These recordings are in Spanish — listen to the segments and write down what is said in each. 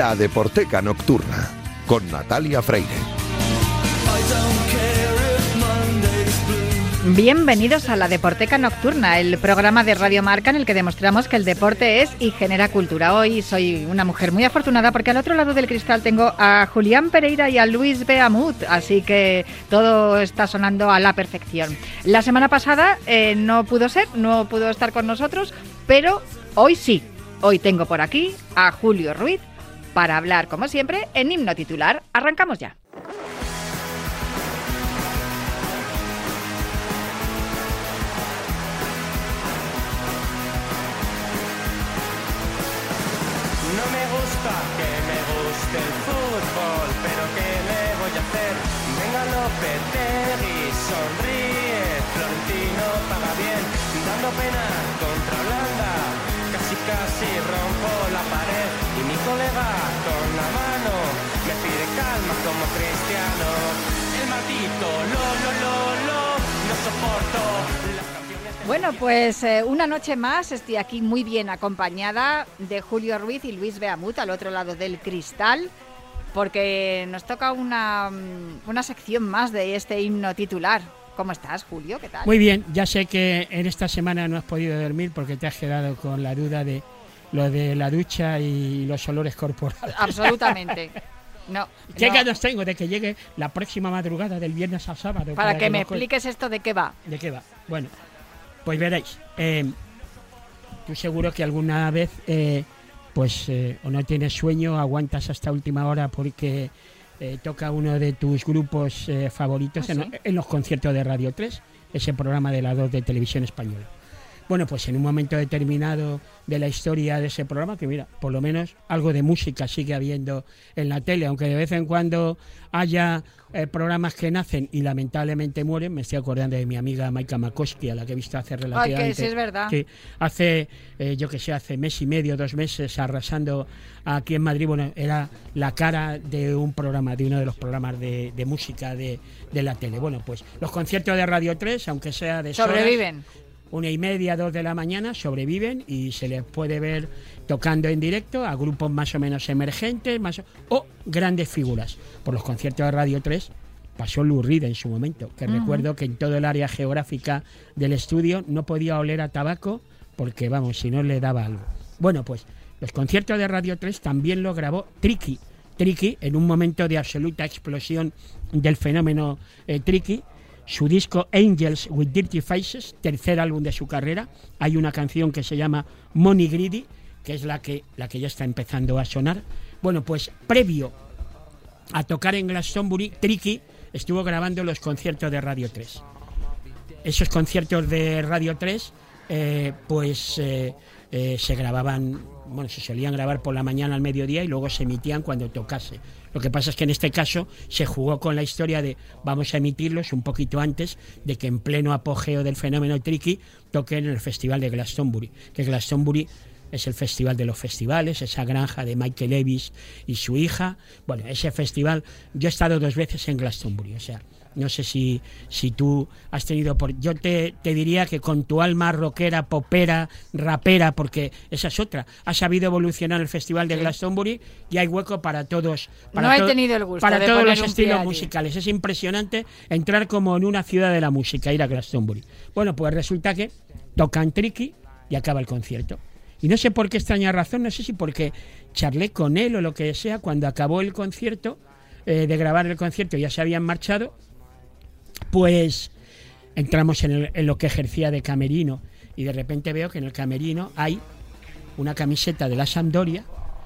La Deporteca Nocturna, con Natalia Freire. Bienvenidos a la Deporteca Nocturna, el programa de Radio Marca en el que demostramos que el deporte es y genera cultura. Hoy soy una mujer muy afortunada porque al otro lado del cristal tengo a Julián Pereira y a Luis Beamut, así que todo está sonando a la perfección. La semana pasada eh, no pudo ser, no pudo estar con nosotros, pero hoy sí. Hoy tengo por aquí a Julio Ruiz para hablar, como siempre, en himno titular. Arrancamos ya. y sonríe, Florentino paga bien, dando pena contra Holanda, casi casi colega con la mano me pide calma como cristiano, el maldito lo lo lo lo, no soporto las canciones Bueno, pues eh, una noche más estoy aquí muy bien acompañada de Julio Ruiz y Luis Beamut al otro lado del cristal porque nos toca una, mm, una sección más de este himno titular. ¿Cómo estás, Julio? ¿Qué tal? Muy bien, ya sé que en esta semana no has podido dormir porque te has quedado con la duda de lo de la ducha y los olores corporales. Absolutamente. No, ¿Qué no. ganas tengo de que llegue la próxima madrugada del viernes al sábado? Para que me expliques esto de qué va. ¿De qué va? Bueno, pues veréis. eh, tú seguro que alguna vez, eh, pues, eh, o no tienes sueño, aguantas hasta última hora porque eh, toca uno de tus grupos eh, favoritos ¿Ah, en, sí? en los conciertos de Radio 3, ese programa de la 2 de televisión española. Bueno, pues en un momento determinado de la historia de ese programa, que mira, por lo menos algo de música sigue habiendo en la tele, aunque de vez en cuando haya eh, programas que nacen y lamentablemente mueren, me estoy acordando de mi amiga Maika Makoski, a la que he visto hace Ay, relativamente... que sí es verdad. que hace, eh, yo que sé, hace mes y medio, dos meses, arrasando aquí en Madrid, bueno, era la cara de un programa, de uno de los programas de, de música de, de la tele. Bueno, pues los conciertos de Radio 3, aunque sea de solas, Sobreviven. Una y media, dos de la mañana, sobreviven y se les puede ver tocando en directo a grupos más o menos emergentes más o, o grandes figuras. Por los conciertos de Radio 3 pasó Lou Reed en su momento, que recuerdo que en todo el área geográfica del estudio no podía oler a tabaco porque, vamos, si no le daba algo. Bueno, pues los conciertos de Radio 3 también lo grabó Tricky. Tricky, en un momento de absoluta explosión del fenómeno eh, Tricky, su disco Angels with Dirty Faces, tercer álbum de su carrera, hay una canción que se llama Money Greedy, que es la que, la que ya está empezando a sonar. Bueno, pues previo a tocar en Glastonbury, Tricky estuvo grabando los conciertos de Radio 3. Esos conciertos de Radio 3, eh, pues eh, eh, se grababan, bueno, se solían grabar por la mañana al mediodía y luego se emitían cuando tocase. Lo que pasa es que en este caso se jugó con la historia de vamos a emitirlos un poquito antes de que en pleno apogeo del fenómeno Tricky toquen en el Festival de Glastonbury. Que Glastonbury es el festival de los festivales, esa granja de Michael Levis y su hija. Bueno, ese festival, yo he estado dos veces en Glastonbury, o sea, no sé si, si tú has tenido por... Yo te, te diría que con tu alma rockera, popera, rapera, porque esa es otra, ha sabido evolucionar el festival de Glastonbury y hay hueco para todos. Para No he tenido el gusto Para de todos los estilos musicales. Es impresionante entrar como en una ciudad de la música, ir a Glastonbury. Bueno, pues resulta que tocan Tricky y acaba el concierto. Y no sé por qué extraña razón, no sé si porque charlé con él o lo que sea, cuando acabó el concierto, eh, de grabar el concierto, ya se habían marchado, pues entramos en, el- en lo que ejercía de camerino y de repente veo que en el camerino hay una camiseta de la Sampdoria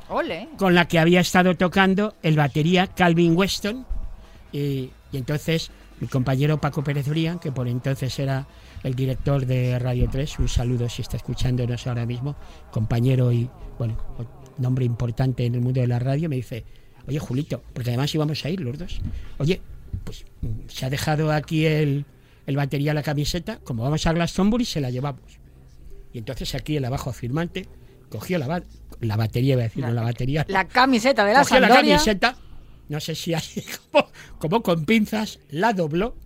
Ole. con la que había estado tocando el batería Calvin Weston y, y entonces mi compañero Paco Pérez Brian, que por entonces era el director de Radio 3, un saludo si está escuchándonos ahora mismo, compañero y, bueno, nombre importante en el mundo de la radio, me dice, oye Julito, porque además íbamos a ir los dos, oye, pues se ha dejado aquí el, el batería la camiseta, como vamos a Glastonbury se la llevamos. Y entonces aquí el abajo firmante cogió la, la batería, iba a decir, no la batería, La camiseta de la cogió la camiseta, no sé si así como, como con pinzas, la dobló,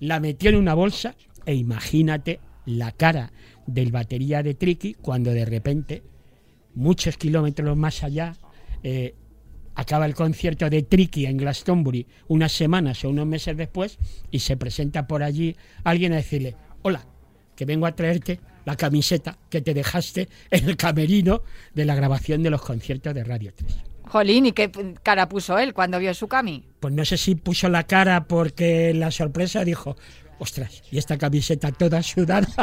la metió en una bolsa e imagínate la cara del batería de Tricky cuando de repente, muchos kilómetros más allá, eh, acaba el concierto de Tricky en Glastonbury unas semanas o unos meses después y se presenta por allí alguien a decirle, hola, que vengo a traerte la camiseta que te dejaste en el camerino de la grabación de los conciertos de Radio 3. Jolín, ¿y qué cara puso él cuando vio su cami? Pues no sé si puso la cara porque la sorpresa dijo, ostras, y esta camiseta toda sudada.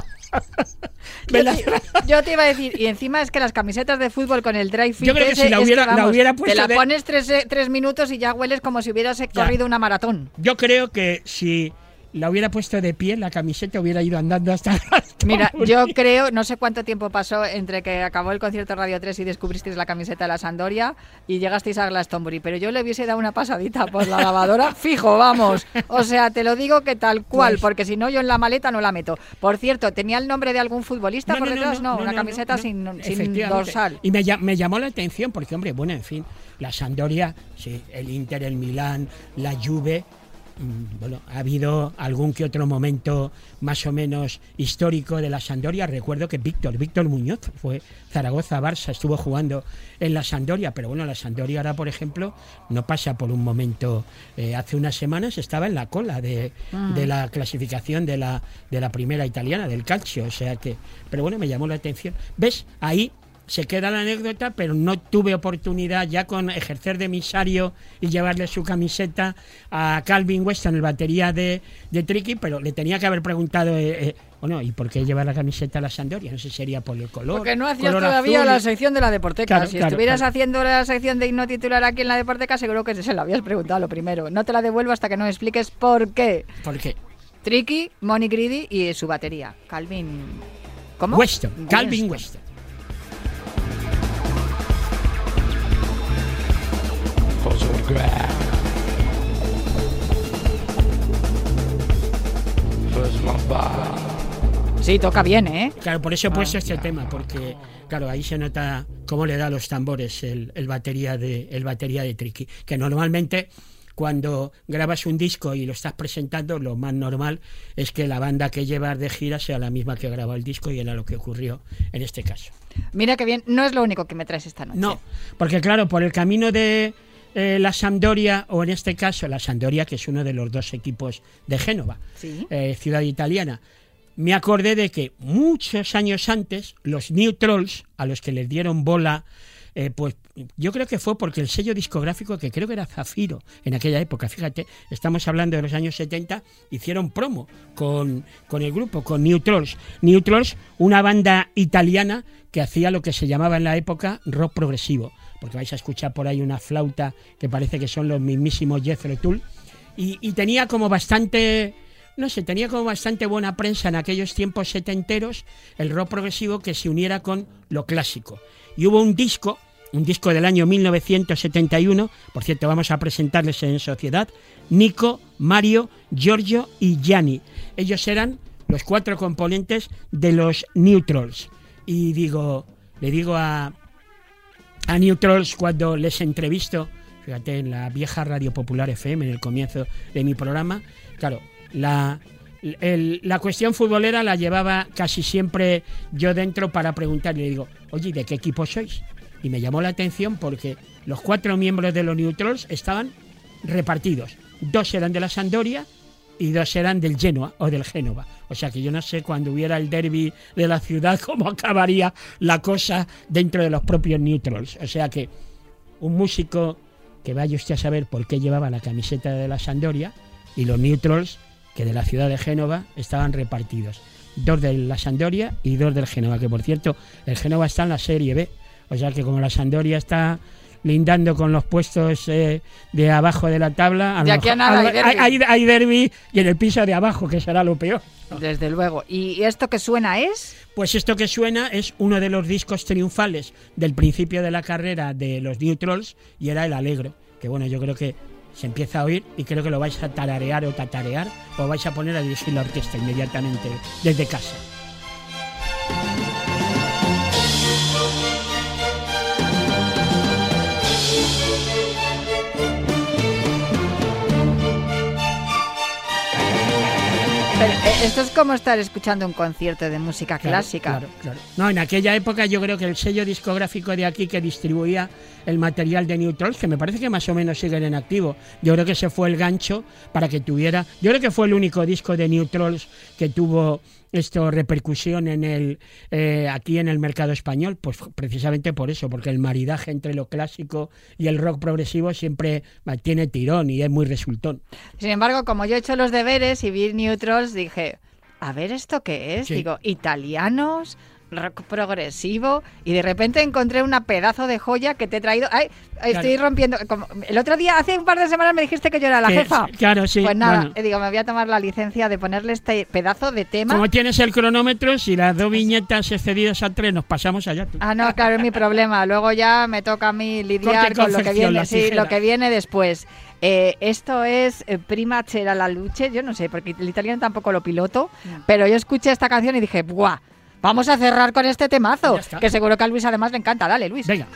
Yo la- te, yo te iba a decir, y encima es que las camisetas de fútbol con el dry fit Yo creo que ese, si la es hubiera- la hubiera te puesto la de- pones tres, eh, tres minutos y ya hueles como si hubieras Ya. corrido una maratón. Yo creo que si la hubiera puesto de pie, la camiseta hubiera ido andando hasta Mira, Glastonbury. yo creo, no sé cuánto tiempo pasó entre que acabó el concierto Radio 3 y descubristeis la camiseta de la Sandoria y llegasteis a Glastonbury, pero yo le hubiese dado una pasadita por la lavadora, fijo, vamos. O sea, te lo digo que tal cual, Pues- porque si no yo en la maleta no la meto. Por cierto, ¿tenía el nombre de algún futbolista por detrás? No, una camiseta no. sin, sin dorsal. Y me, me llamó la atención porque, hombre, bueno, en fin, la Sampdoria, sí, el Inter, el Milán, la Juve, bueno, ha habido algún que otro momento más o menos histórico de la Sampdoria. Recuerdo que Víctor, Víctor Muñoz, fue Zaragoza-Barça, estuvo jugando en la Sampdoria, pero bueno, la Sampdoria ahora, por ejemplo, no pasa por un momento. eh, hace unas semanas estaba en la cola de, de la clasificación de la, de la primera italiana, del calcio, o sea que, pero bueno, me llamó la atención. ¿Ves? Ahí se queda la anécdota, pero no tuve oportunidad ya con ejercer de emisario y llevarle su camiseta a Calvin Weston, el batería de, de Tricky, pero le tenía que haber preguntado, eh, eh, bueno, ¿y por qué llevar la camiseta a la Sandoria? No sé si sería por el color. Porque no hacías todavía azul. la sección de la Deporteca. Claro, si claro, estuvieras claro. haciendo la sección de himno titular aquí en la Deporteca, seguro que se lo habías preguntado lo primero. No te la devuelvo hasta que no me expliques por qué. Porque Tricky, Money Greedy y su batería. Calvin. ¿Cómo? Weston, Calvin Weston. Sí, toca bien, ¿eh? Claro, por eso he puesto Ah. este tema, porque claro, ahí se nota cómo le da los tambores el, el batería de el batería de Tricky, que normalmente cuando grabas un disco y lo estás presentando, lo más normal es que la banda que llevas de gira sea la misma que grabó el disco y era lo que ocurrió en este caso. Mira que bien, no es lo único que me traes esta noche. No, porque claro, por el camino de eh, la Sampdoria, o en este caso la Sampdoria, que es uno de los dos equipos de Génova, Sí. eh, ciudad italiana, me acordé de que muchos años antes los New Trolls, a los que les dieron bola, eh, pues yo creo que fue porque el sello discográfico, que creo que era Zafiro en aquella época, fíjate, estamos hablando de los años 70, hicieron promo con, con el grupo, con New Trolls. New Trolls, una banda italiana que hacía lo que se llamaba en la época rock progresivo, porque vais a escuchar por ahí una flauta que parece que son los mismísimos Jethro Tull, y, y tenía como bastante no sé, tenía como bastante buena prensa en aquellos tiempos setenteros el rock progresivo que se uniera con lo clásico. Y hubo un disco, un disco del año 1971, por cierto, vamos a presentarles en sociedad, Nico, Mario, Giorgio y Gianni. Ellos eran los cuatro componentes de los New Trolls. Y digo, le digo a, a cuando les entrevisto, fíjate, en la vieja Radio Popular FM, en el comienzo de mi programa, claro, la, la cuestión futbolera la llevaba casi siempre yo dentro para preguntarle, le digo, oye, ¿y ¿de qué equipo sois? Y me llamó la atención porque los cuatro miembros de los New Trolls estaban repartidos. Dos eran de la Sampdoria y dos eran del Genoa o del Génova. O sea que yo no sé cuando hubiera el derby de la ciudad cómo acabaría la cosa dentro de los propios New Trolls. O sea que un músico que vaya usted a saber por qué llevaba la camiseta de la Sampdoria y los New Trolls que de la ciudad de Génova estaban repartidos. Dos de la Sampdoria y dos del Génova, que por cierto, el Génova está en la Serie B. O sea que como la Sampdoria está lindando con los puestos eh, de abajo de la tabla, De lo aquí a nada hay derbi. hay, hay derbi y en el piso de abajo, que será lo peor. Desde luego. ¿Y esto que suena es? Pues esto que suena es uno de los discos triunfales del principio de la carrera de los New Trolls y era el Alegro, que bueno, yo creo que se empieza a oír y creo que lo vais a tararear o tatarear o vais a poner a dirigir la orquesta inmediatamente desde casa. Pero, eh, esto es como estar escuchando un concierto de música Claro, clásica. Claro, claro. No, en aquella época yo creo que el sello discográfico de aquí que distribuía el material de New Trolls, que me parece que más o menos siguen en activo, yo creo que ese fue el gancho para que tuviera. Yo creo que fue el único disco de New Trolls que tuvo esto repercusión en el eh, aquí en el mercado español, pues precisamente por eso, porque el maridaje entre lo clásico y el rock progresivo siempre eh, tiene tirón y es muy resultón. Sin embargo, como yo he hecho los deberes y vi New Trolls, dije, a ver esto qué es. Sí. Digo, italianos, rock progresivo, y de repente encontré una pedazo de joya que te he traído. Ay, estoy rompiendo. como- el otro día, hace un par de semanas, me dijiste que yo era la Que- jefa. claro, sí, Pues nada, bueno. digo, me voy a tomar la licencia de ponerle este pedazo de tema. Como tienes el cronómetro, si las dos viñetas excedidas a tres nos pasamos allá. tú. Ah, no, claro, es mi problema. Luego ya me toca a mí lidiar con lo que viene, sí, lo que viene después. Eh, esto es eh, Prima C'era la luce, yo no sé, porque el italiano tampoco lo piloto, pero yo escuché esta canción y dije, ¡buah! Vamos a cerrar con este temazo, que seguro que a Luis además le encanta. Dale, Luis. Venga.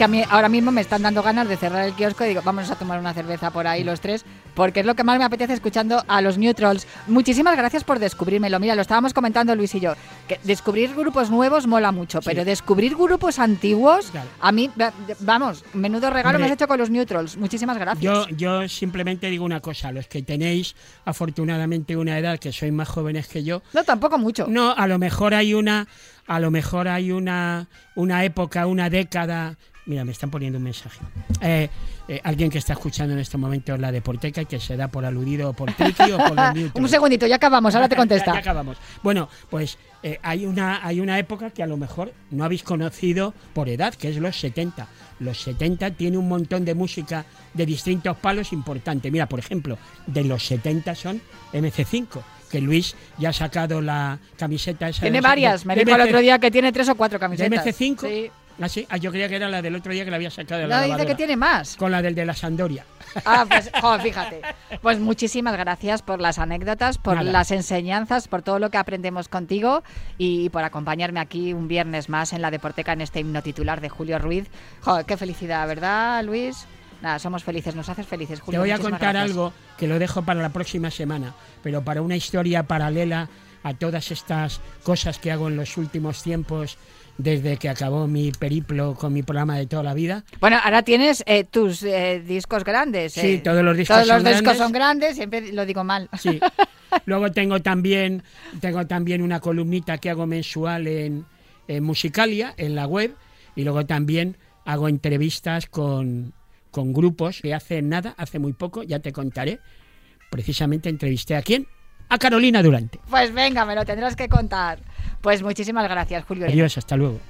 Que a mí ahora mismo me están dando ganas de cerrar el kiosco y digo, vamos a tomar una cerveza por ahí los tres, porque es lo que más me apetece escuchando a los Neutrals. Muchísimas gracias por descubrírmelo. Mira, lo estábamos comentando Luis y yo, que descubrir grupos nuevos mola mucho, pero descubrir grupos antiguos, Claro. a mí, va- vamos, menudo regalo me has hecho con los Neutrals. Muchísimas gracias. Yo, yo simplemente digo una cosa, los que tenéis afortunadamente una edad que sois más jóvenes que yo, No, tampoco mucho. no, a lo mejor hay una, a lo mejor hay una, una época, una década. Mira, me están poniendo un mensaje. Eh, eh, alguien que está escuchando en este momento la deporteca y que se da por aludido o por Triki o por los. Un segundito, ya acabamos, ahora te Ya- contesta. ya acabamos. Bueno, pues eh, hay, una, hay una época que a lo mejor no habéis conocido por edad, que es los 70. Los 70 tiene un montón de música de distintos palos importante. Mira, por ejemplo, de los 70 son MC5, que Luis ya ha sacado la camiseta esa. Tiene de- varias, de- me de dijo el otro día que tiene tres o cuatro ¿De camisetas. MC5? Sí. Ah, sí. Ah, yo creía que era la del otro día que la había sacado de la No, dice que tiene más. Con la del de la Sandoria. Ah, pues, fíjate. Pues muchísimas gracias por las anécdotas, por Nada. las enseñanzas, por todo lo que aprendemos contigo y por acompañarme aquí un viernes más en la Deporteca en este himno titular de Julio Ruiz. Jo, qué felicidad, ¿verdad, Luis? Nada, somos felices, nos haces felices, Te Julio. voy a contar gracias. algo que lo dejo para la próxima semana, pero para una historia paralela a todas estas cosas que hago en los últimos tiempos desde que acabó mi periplo con mi programa de toda la vida. Bueno, ahora tienes eh, tus eh, discos grandes. Sí, eh. todos los discos Todos los son discos grandes. son grandes, siempre lo digo mal. Sí. Luego tengo también, tengo también una columnita que hago mensual en, en Musicalia, en la web, y luego también hago entrevistas con, con grupos que hace nada, hace muy poco, ya te contaré. Precisamente entrevisté a quién? A Carolina Durante. Pues venga, me lo tendrás que contar. Pues muchísimas gracias, Julio. Adiós, hasta luego.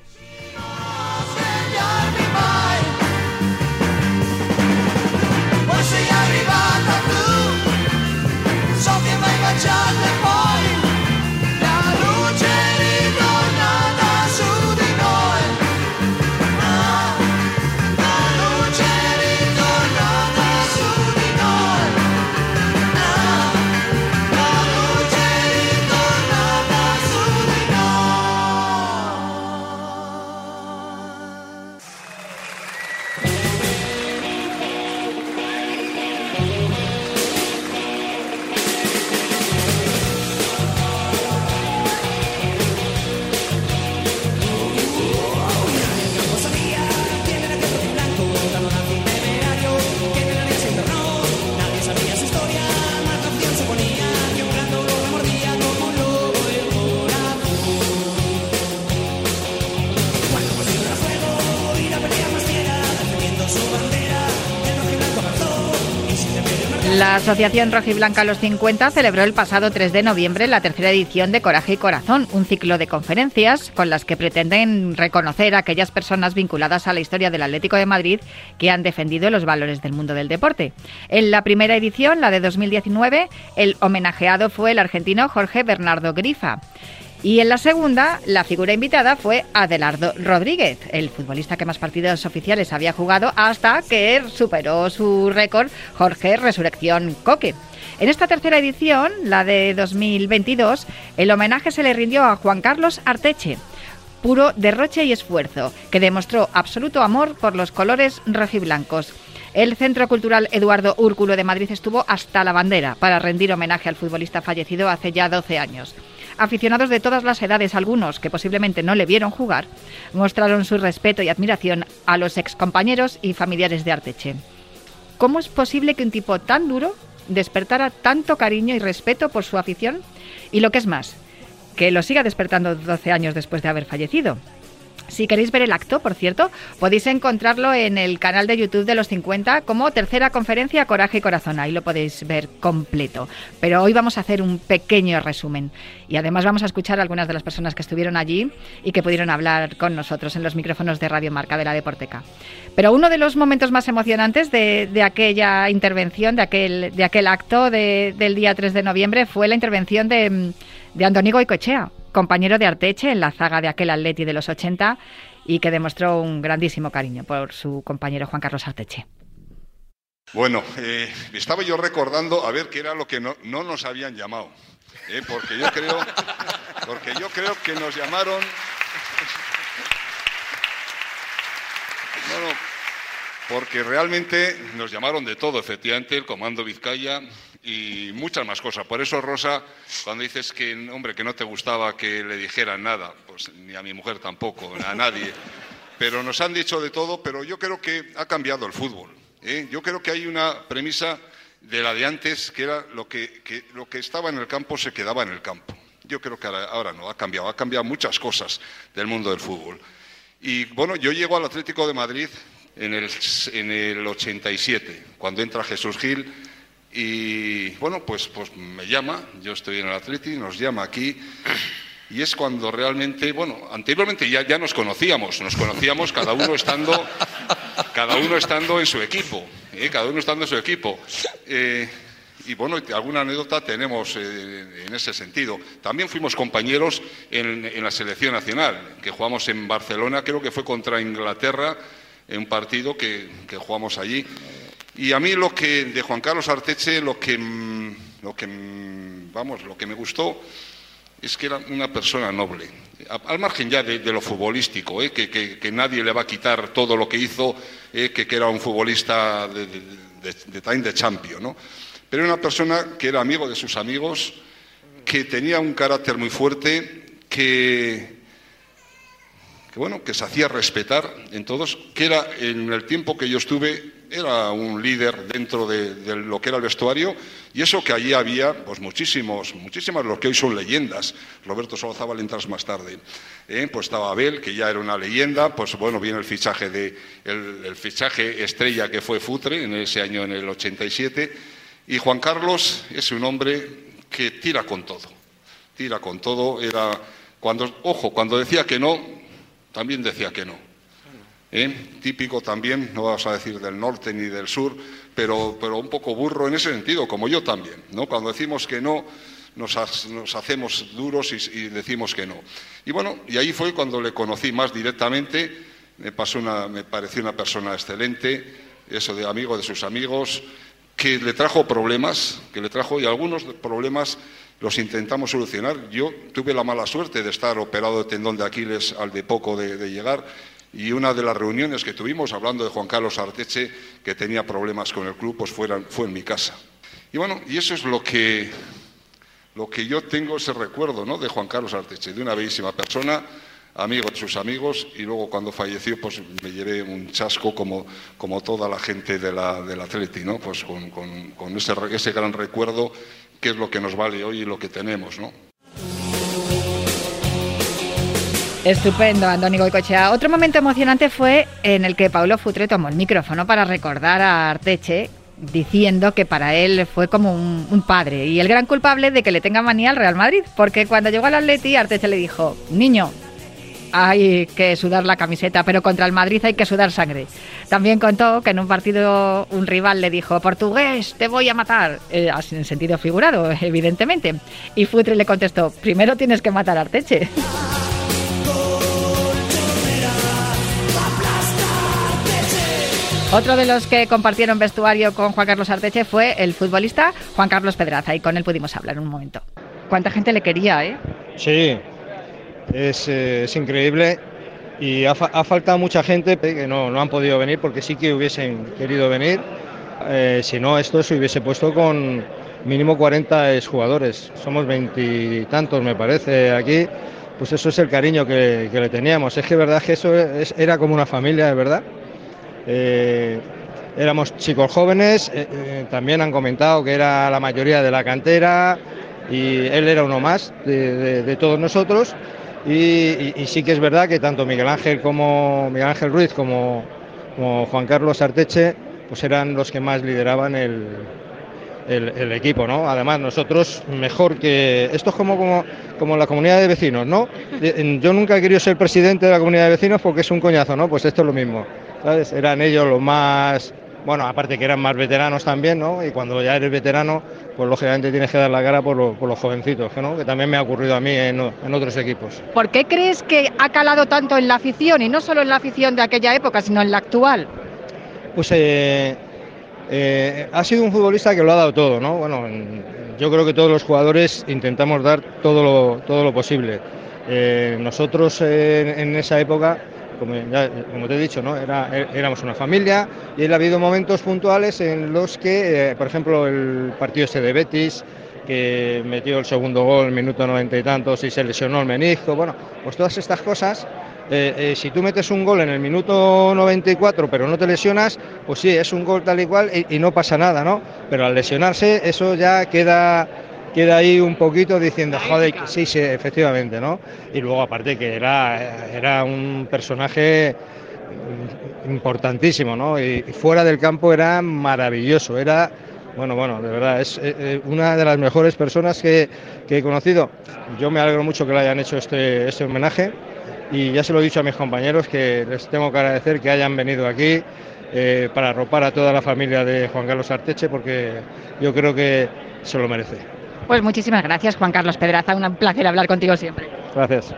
Asociación Rojiblanca Los 50 celebró el pasado 3 de noviembre la tercera edición de Coraje y Corazón, un ciclo de conferencias con las que pretenden reconocer a aquellas personas vinculadas a la historia del Atlético de Madrid que han defendido los valores del mundo del deporte. En la primera edición, la de 2019, el homenajeado fue el argentino Jorge Bernardo Grifa. Y en la segunda, la figura invitada fue Adelardo Rodríguez, el futbolista que más partidos oficiales había jugado hasta que superó su récord Jorge Resurrección Coque. En esta tercera edición, la de 2022, el homenaje se le rindió a Juan Carlos Arteche, puro derroche y esfuerzo, que demostró absoluto amor por los colores rojiblancos. El Centro Cultural Eduardo Úrculo de Madrid estuvo hasta la bandera para rendir homenaje al futbolista fallecido hace ya 12 años. Aficionados de todas las edades, algunos que posiblemente no le vieron jugar, mostraron su respeto y admiración a los excompañeros y familiares de Arteche. ¿Cómo es posible que un tipo tan duro despertara tanto cariño y respeto por su afición? Y lo que es más, que lo siga despertando 12 años después de haber fallecido. Si queréis ver el acto, por cierto, podéis encontrarlo en el canal de YouTube de los 50 como tercera conferencia Coraje y Corazón. Ahí lo podéis ver completo. Pero hoy vamos a hacer un pequeño resumen. Y además vamos a escuchar a algunas de las personas que estuvieron allí y que pudieron hablar con nosotros en los micrófonos de Radio Marca de la Deporteca. Pero uno de los momentos más emocionantes de, aquella intervención, de aquel, acto de- del día 3 de noviembre, fue la intervención de, de Andoni Goicoechea, compañero de Arteche en la zaga de aquel Atleti de los 80 y que demostró un grandísimo cariño por su compañero Juan Carlos Arteche. Bueno, eh, estaba yo recordando a ver qué era lo que no, no nos habían llamado, ¿eh? porque yo creo, porque yo creo que nos llamaron. Bueno, porque realmente nos llamaron de todo, efectivamente, el Comando Vizcaya y muchas más cosas. Por eso, Rosa, cuando dices que, hombre, que no te gustaba que le dijeran nada, pues ni a mi mujer tampoco, a nadie. Pero nos han dicho de todo, pero yo creo que ha cambiado el fútbol. ¿eh? Yo creo que hay una premisa de la de antes, que era lo que, lo que estaba en el campo se quedaba en el campo. Yo creo que ahora, ahora no, ha cambiado, ha cambiado muchas cosas del mundo del fútbol. Y bueno, yo llego al Atlético de Madrid en el, en el 87, cuando entra Jesús Gil, y bueno, pues, pues me llama, yo estoy en el Atleti, nos llama aquí, y es cuando realmente, bueno, anteriormente ya, ya nos conocíamos, nos conocíamos cada uno estando, cada uno estando en su equipo, ¿eh? cada uno estando en su equipo. Eh, y bueno, alguna anécdota tenemos eh, en ese sentido. También fuimos compañeros en, en la selección nacional, que jugamos en Barcelona, creo que fue contra Inglaterra, un partido que, jugamos allí. Y a mí lo que de Juan Carlos Arteche, lo que, mm, lo que, mm, vamos, lo que me gustó es que era una persona noble. Al margen ya de, lo futbolístico, ¿eh? que, nadie le va a quitar todo lo que hizo, ¿eh? que, era un futbolista de, de, de, de time de champion, ¿no? Pero era una persona que era amigo de sus amigos, que tenía un carácter muy fuerte, que, que bueno, que se hacía respetar en todos, que era en el tiempo que yo estuve, era un líder dentro de, lo que era el vestuario, y eso que allí había, pues muchísimos, muchísimas, los que hoy son leyendas. Roberto Solozábal entras más tarde. ¿eh? Pues estaba Abel, que ya era una leyenda, pues bueno, viene el fichaje de, el fichaje estrella que fue Futre en ese año, en el 87, y Juan Carlos es un hombre que tira con todo tira con todo. Era cuando, ojo, cuando decía que no, también decía que no. ¿Eh? Típico también, no vas a decir del norte ni del sur, pero, un poco burro en ese sentido, como yo también. ¿no? Cuando decimos que no, nos hacemos duros y, y decimos que no. Y bueno, y ahí fue cuando le conocí más directamente. Me, pasó una, me pareció una persona excelente, eso de amigo de sus amigos, que le trajo problemas, que le trajo, y algunos problemas los intentamos solucionar. Yo tuve la mala suerte de estar operado de tendón de Aquiles al de poco de, de llegar, y una de las reuniones que tuvimos, hablando de Juan Carlos Arteche, que tenía problemas con el club, pues fue en mi casa. Y bueno, y eso es lo que, lo que yo tengo, ese recuerdo ¿no? de Juan Carlos Arteche, de una bellísima persona, amigo de sus amigos, y luego cuando falleció, pues me llevé un chasco como, como toda la gente de la, del Atleti, ¿no? Pues con, con- con ese, ese gran recuerdo que es lo que nos vale hoy y lo que tenemos, ¿no? Estupendo, Andoni Goicoechea. Otro momento emocionante fue en el que Paulo Futre tomó el micrófono para recordar a Arteche diciendo que para él fue como un, un padre y el gran culpable de que le tenga manía al Real Madrid, porque cuando llegó al Atleti, Arteche le dijo, niño, hay que sudar la camiseta, pero contra el Madrid hay que sudar sangre. También contó que en un partido un rival le dijo, portugués, te voy a matar, eh, en sentido figurado, evidentemente. Y Futre le contestó, primero tienes que matar a Arteche. Otro de los que compartieron vestuario con Juan Carlos Arteche fue el futbolista Juan Carlos Pedraza y con él pudimos hablar un momento. ¿Cuánta gente le quería, eh? Sí, es, eh, es increíble y ha, ha faltado mucha gente que no, no han podido venir porque sí que hubiesen querido venir. Eh, si no, esto se hubiese puesto con mínimo 40 jugadores. Somos veintitantos, me parece, aquí. Pues eso es el cariño que, que le teníamos. Es que verdad que eso es- era como una familia, de verdad. Eh, éramos chicos jóvenes, también han comentado que era la mayoría de la cantera y él era uno más de- de todos nosotros. Y, sí que es verdad que tanto Miguel Ángel como Miguel Ángel Ruiz como, Juan Carlos Arteche pues eran los que más lideraban el, el, equipo, ¿no? Además, nosotros mejor que... Esto es como, como, como la comunidad de vecinos, ¿no? En- Yo nunca he querido ser presidente de la comunidad de vecinos porque es un coñazo, ¿no? Pues esto es lo mismo. Eran ellos los más... Bueno, aparte que eran más veteranos también, ¿no? Y cuando ya eres veterano, pues lógicamente tienes que dar la cara por, lo- por los jovencitos, ¿no? Que también me ha ocurrido a mí en, en otros equipos. ¿Por qué crees que ha calado tanto en la afición y no solo en la afición de aquella época, sino en la actual? Pues eh, eh, ha sido un futbolista que lo ha dado todo, ¿no? Bueno, en- yo creo que todos los jugadores intentamos dar todo lo, todo lo posible. Eh, nosotros en esa época, como, te he dicho, ¿no? Era, é- éramos una familia y ha habido momentos puntuales en los que, eh, por ejemplo, el partido este de Betis, que metió el segundo gol en minuto noventa y tantos y se lesionó el menisco, bueno, pues todas estas cosas eh, eh, si tú metes un gol en el minuto 94 pero no te lesionas, pues sí, es un gol tal y cual y no pasa nada, ¿no? Pero al lesionarse eso ya queda queda ahí un poquito diciendo, joder, sí, sí, efectivamente, ¿no? Y luego aparte que era, era un personaje importantísimo, ¿no? Y, y fuera del campo era maravilloso, era, bueno, bueno, de verdad, es eh, eh, una de las mejores personas que, que he conocido. Yo me alegro mucho que le hayan hecho este, este homenaje y ya se lo he dicho a mis compañeros que les tengo que agradecer que hayan venido aquí eh, para arropar a toda la familia de Juan Carlos Arteche porque yo creo que se lo merece. Pues muchísimas gracias, Juan Carlos Pedraza. Un placer hablar contigo siempre. Gracias.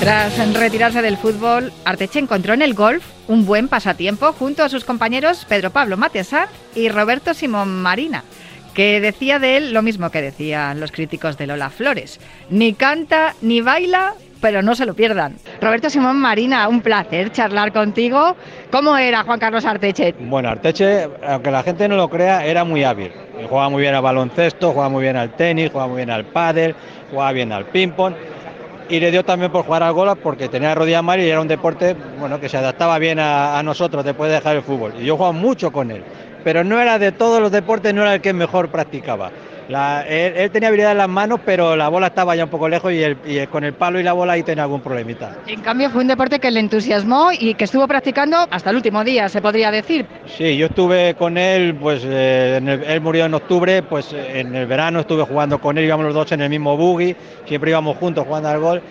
Tras retirarse del fútbol, Arteche encontró en el golf un buen pasatiempo junto a sus compañeros Pedro Pablo Matesat y Roberto Simón Marina, que decía de él lo mismo que decían los críticos de Lola Flores. Ni canta ni baila, pero no se lo pierdan. Roberto Simón Marina, un placer charlar contigo. ¿Cómo era Juan Carlos Arteche? Bueno, Arteche, aunque la gente no lo crea, era muy hábil. Jugaba muy bien al baloncesto, jugaba muy bien al tenis, jugaba muy bien al pádel, jugaba bien al ping-pong. Y le dio también por jugar al golf porque tenía rodilla mal y era un deporte bueno, que se adaptaba bien a, a nosotros después de dejar el fútbol. Y yo jugaba mucho con él. Pero no era de todos los deportes, no era el que mejor practicaba. La- él, él tenía habilidad en las manos, pero la bola estaba ya un poco lejos y, el- y el- con el palo y la bola ahí tenía algún problemita. En cambio, fue un deporte que le entusiasmó y que estuvo practicando hasta el último día, se podría decir. Sí, yo estuve con él, pues eh, en el- él murió en octubre, pues en el verano estuve jugando con él, íbamos los dos en el mismo buggy, siempre íbamos juntos jugando al gol.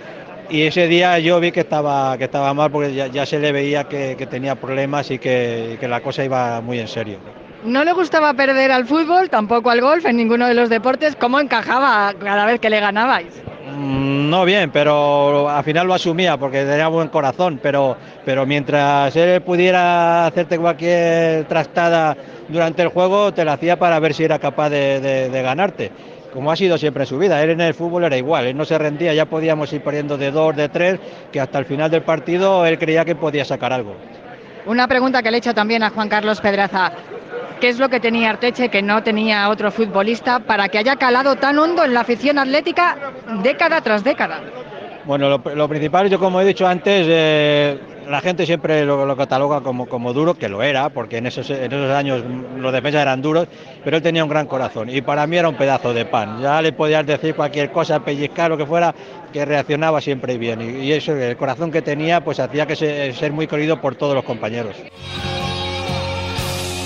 Y ese día yo vi que estaba, que estaba mal porque ya, ya se le veía que, que tenía problemas y que, y que la cosa iba muy en serio. No le gustaba perder al fútbol, tampoco al golf, en ninguno de los deportes. ¿Cómo encajaba cada vez que le ganabais? Mm, No bien, pero al final lo asumía porque tenía buen corazón, pero, pero mientras él pudiera hacerte cualquier trastada durante el juego, te la hacía para ver si era capaz de, de- de ganarte. Como ha sido siempre en su vida, él en el fútbol era igual, él no se rendía, ya podíamos ir perdiendo de dos, de tres, que hasta el final del partido él creía que podía sacar algo. Una pregunta que le he hecho también a Juan Carlos Pedraza. ¿Qué es lo que tenía Arteche que no tenía otro futbolista para que haya calado tan hondo en la afición atlética década tras década? Bueno, lo, lo principal, yo como he dicho antes, eh, la gente siempre lo, lo cataloga como, duro, que lo era, porque en esos, años los defensas eran duros, pero él tenía un gran corazón y para mí era un pedazo de pan. Ya le podías decir cualquier cosa, pellizcar, lo que fuera, que reaccionaba siempre bien. Y, y eso, el corazón que tenía, pues hacía que se- ser muy querido por todos los compañeros.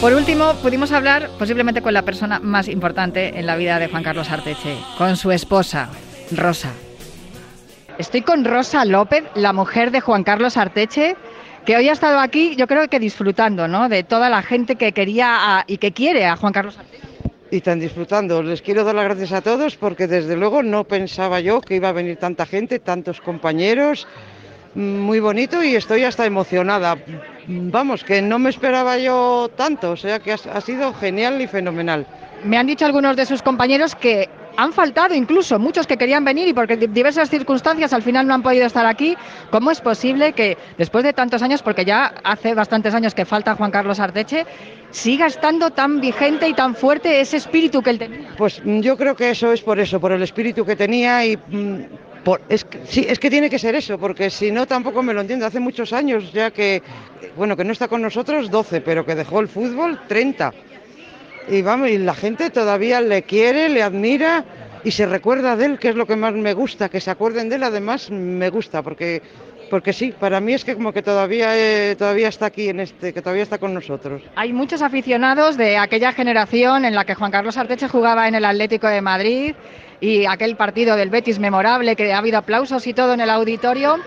Por último, pudimos hablar posiblemente con la persona más importante en la vida de Juan Carlos Arteche, con su esposa, Rosa. Estoy con Rosa López, la mujer de Juan Carlos Arteche, que hoy ha estado aquí, yo creo que disfrutando, ¿no? De toda la gente que quería a- y que quiere a Juan Carlos Arteche. y están disfrutando. Les quiero dar las gracias a todos porque desde luego no pensaba yo que iba a venir tanta gente, tantos compañeros. Muy bonito y estoy hasta emocionada. Vamos, que no me esperaba yo tanto, o sea que ha, sido genial y fenomenal. Me han dicho algunos de sus compañeros que han faltado incluso muchos que querían venir y porque diversas circunstancias al final no han podido estar aquí. ¿Cómo es posible que después de tantos años, porque ya hace bastantes años que falta Juan Carlos Arteche, siga estando tan vigente y tan fuerte ese espíritu que él tenía? Pues mm, yo creo que eso es por eso, por el espíritu que tenía y mm, es, que- es que tiene que ser eso, porque si no tampoco me lo entiendo. Hace muchos años ya que, bueno, que no está con nosotros 12, pero que dejó el fútbol 30. Y vamos, y la gente todavía le quiere, le admira y se recuerda de él, que es lo que más me gusta, que se acuerden de él, además me gusta, porque, porque sí, para mí es que como que todavía, eh, todavía está aquí, en este, que todavía está con nosotros. Hay muchos aficionados de aquella generación en la que Juan Carlos Arteche jugaba en el Atlético de Madrid y aquel partido del Betis memorable que ha habido aplausos y todo en el auditorio.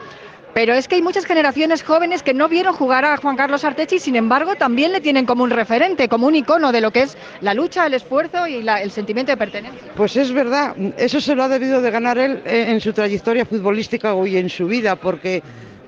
Pero es que hay muchas generaciones jóvenes que no vieron jugar a Juan Carlos Arteche y sin embargo también le tienen como un referente, como un icono de lo que es la lucha, el esfuerzo y la- el sentimiento de pertenencia. Pues es verdad, eso se lo ha debido de ganar él en su trayectoria futbolística y en su vida, porque,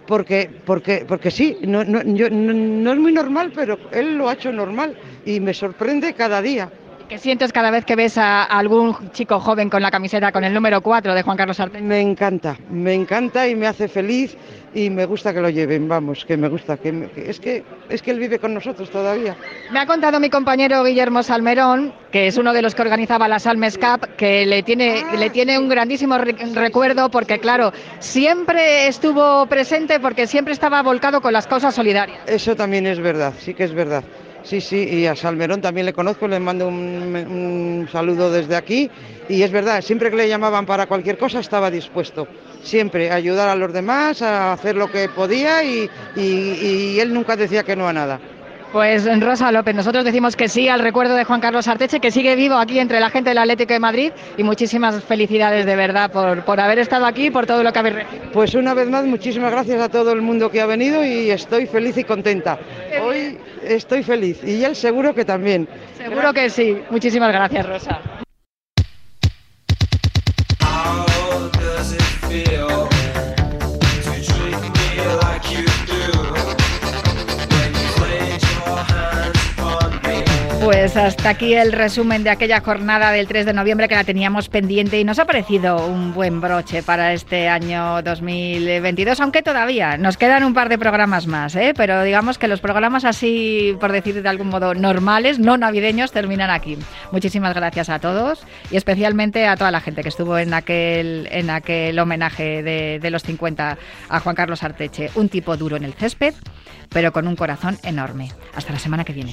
porque, porque, porque sí, no, no, yo- no es muy normal, pero él lo ha hecho normal y me sorprende cada día. ¿Qué sientes cada vez que ves a algún chico joven con la camiseta con el número 4 de Juan Carlos Arteche? Me encanta, me encanta y me hace feliz y me gusta que lo lleven, vamos, que me gusta, que, me- que- es, que, es que él vive con nosotros todavía. Me ha contado mi compañero Guillermo Salmerón, que es uno de los que organizaba la Salmes Cup, que le tiene, le tiene un grandísimo re- recuerdo porque, claro, siempre estuvo presente porque siempre estaba volcado con las causas solidarias. Eso también es verdad, sí que es verdad. Sí, sí, y a Salmerón también le conozco, le mando un, saludo desde aquí. Y es verdad, siempre que le llamaban para cualquier cosa estaba dispuesto. Siempre a ayudar a los demás, a hacer lo que podía y él nunca decía que no a nada. Pues Rosa López, nosotros decimos que sí al recuerdo de Juan Carlos Arteche, que sigue vivo aquí entre la gente del Atlético de Madrid y muchísimas felicidades de verdad por, por haber estado aquí y por todo lo que habéis recibido. Pues una vez más, muchísimas gracias a todo el mundo que ha venido y estoy feliz y contenta. Hoy estoy feliz y él seguro que también. Seguro que sí. Muchísimas gracias, Rosa. Pues hasta aquí el resumen de aquella jornada del 3 de noviembre que la teníamos pendiente y nos ha parecido un buen broche para este año 2022, aunque todavía nos quedan un par de programas más, ¿eh? pero digamos que los programas así, por decir de algún modo, normales, no navideños, terminan aquí. Muchísimas gracias a todos y especialmente a toda la gente que estuvo en aquel, en aquel homenaje de, de los 50 a Juan Carlos Arteche, un tipo duro en el césped, pero con un corazón enorme. Hasta la semana que viene.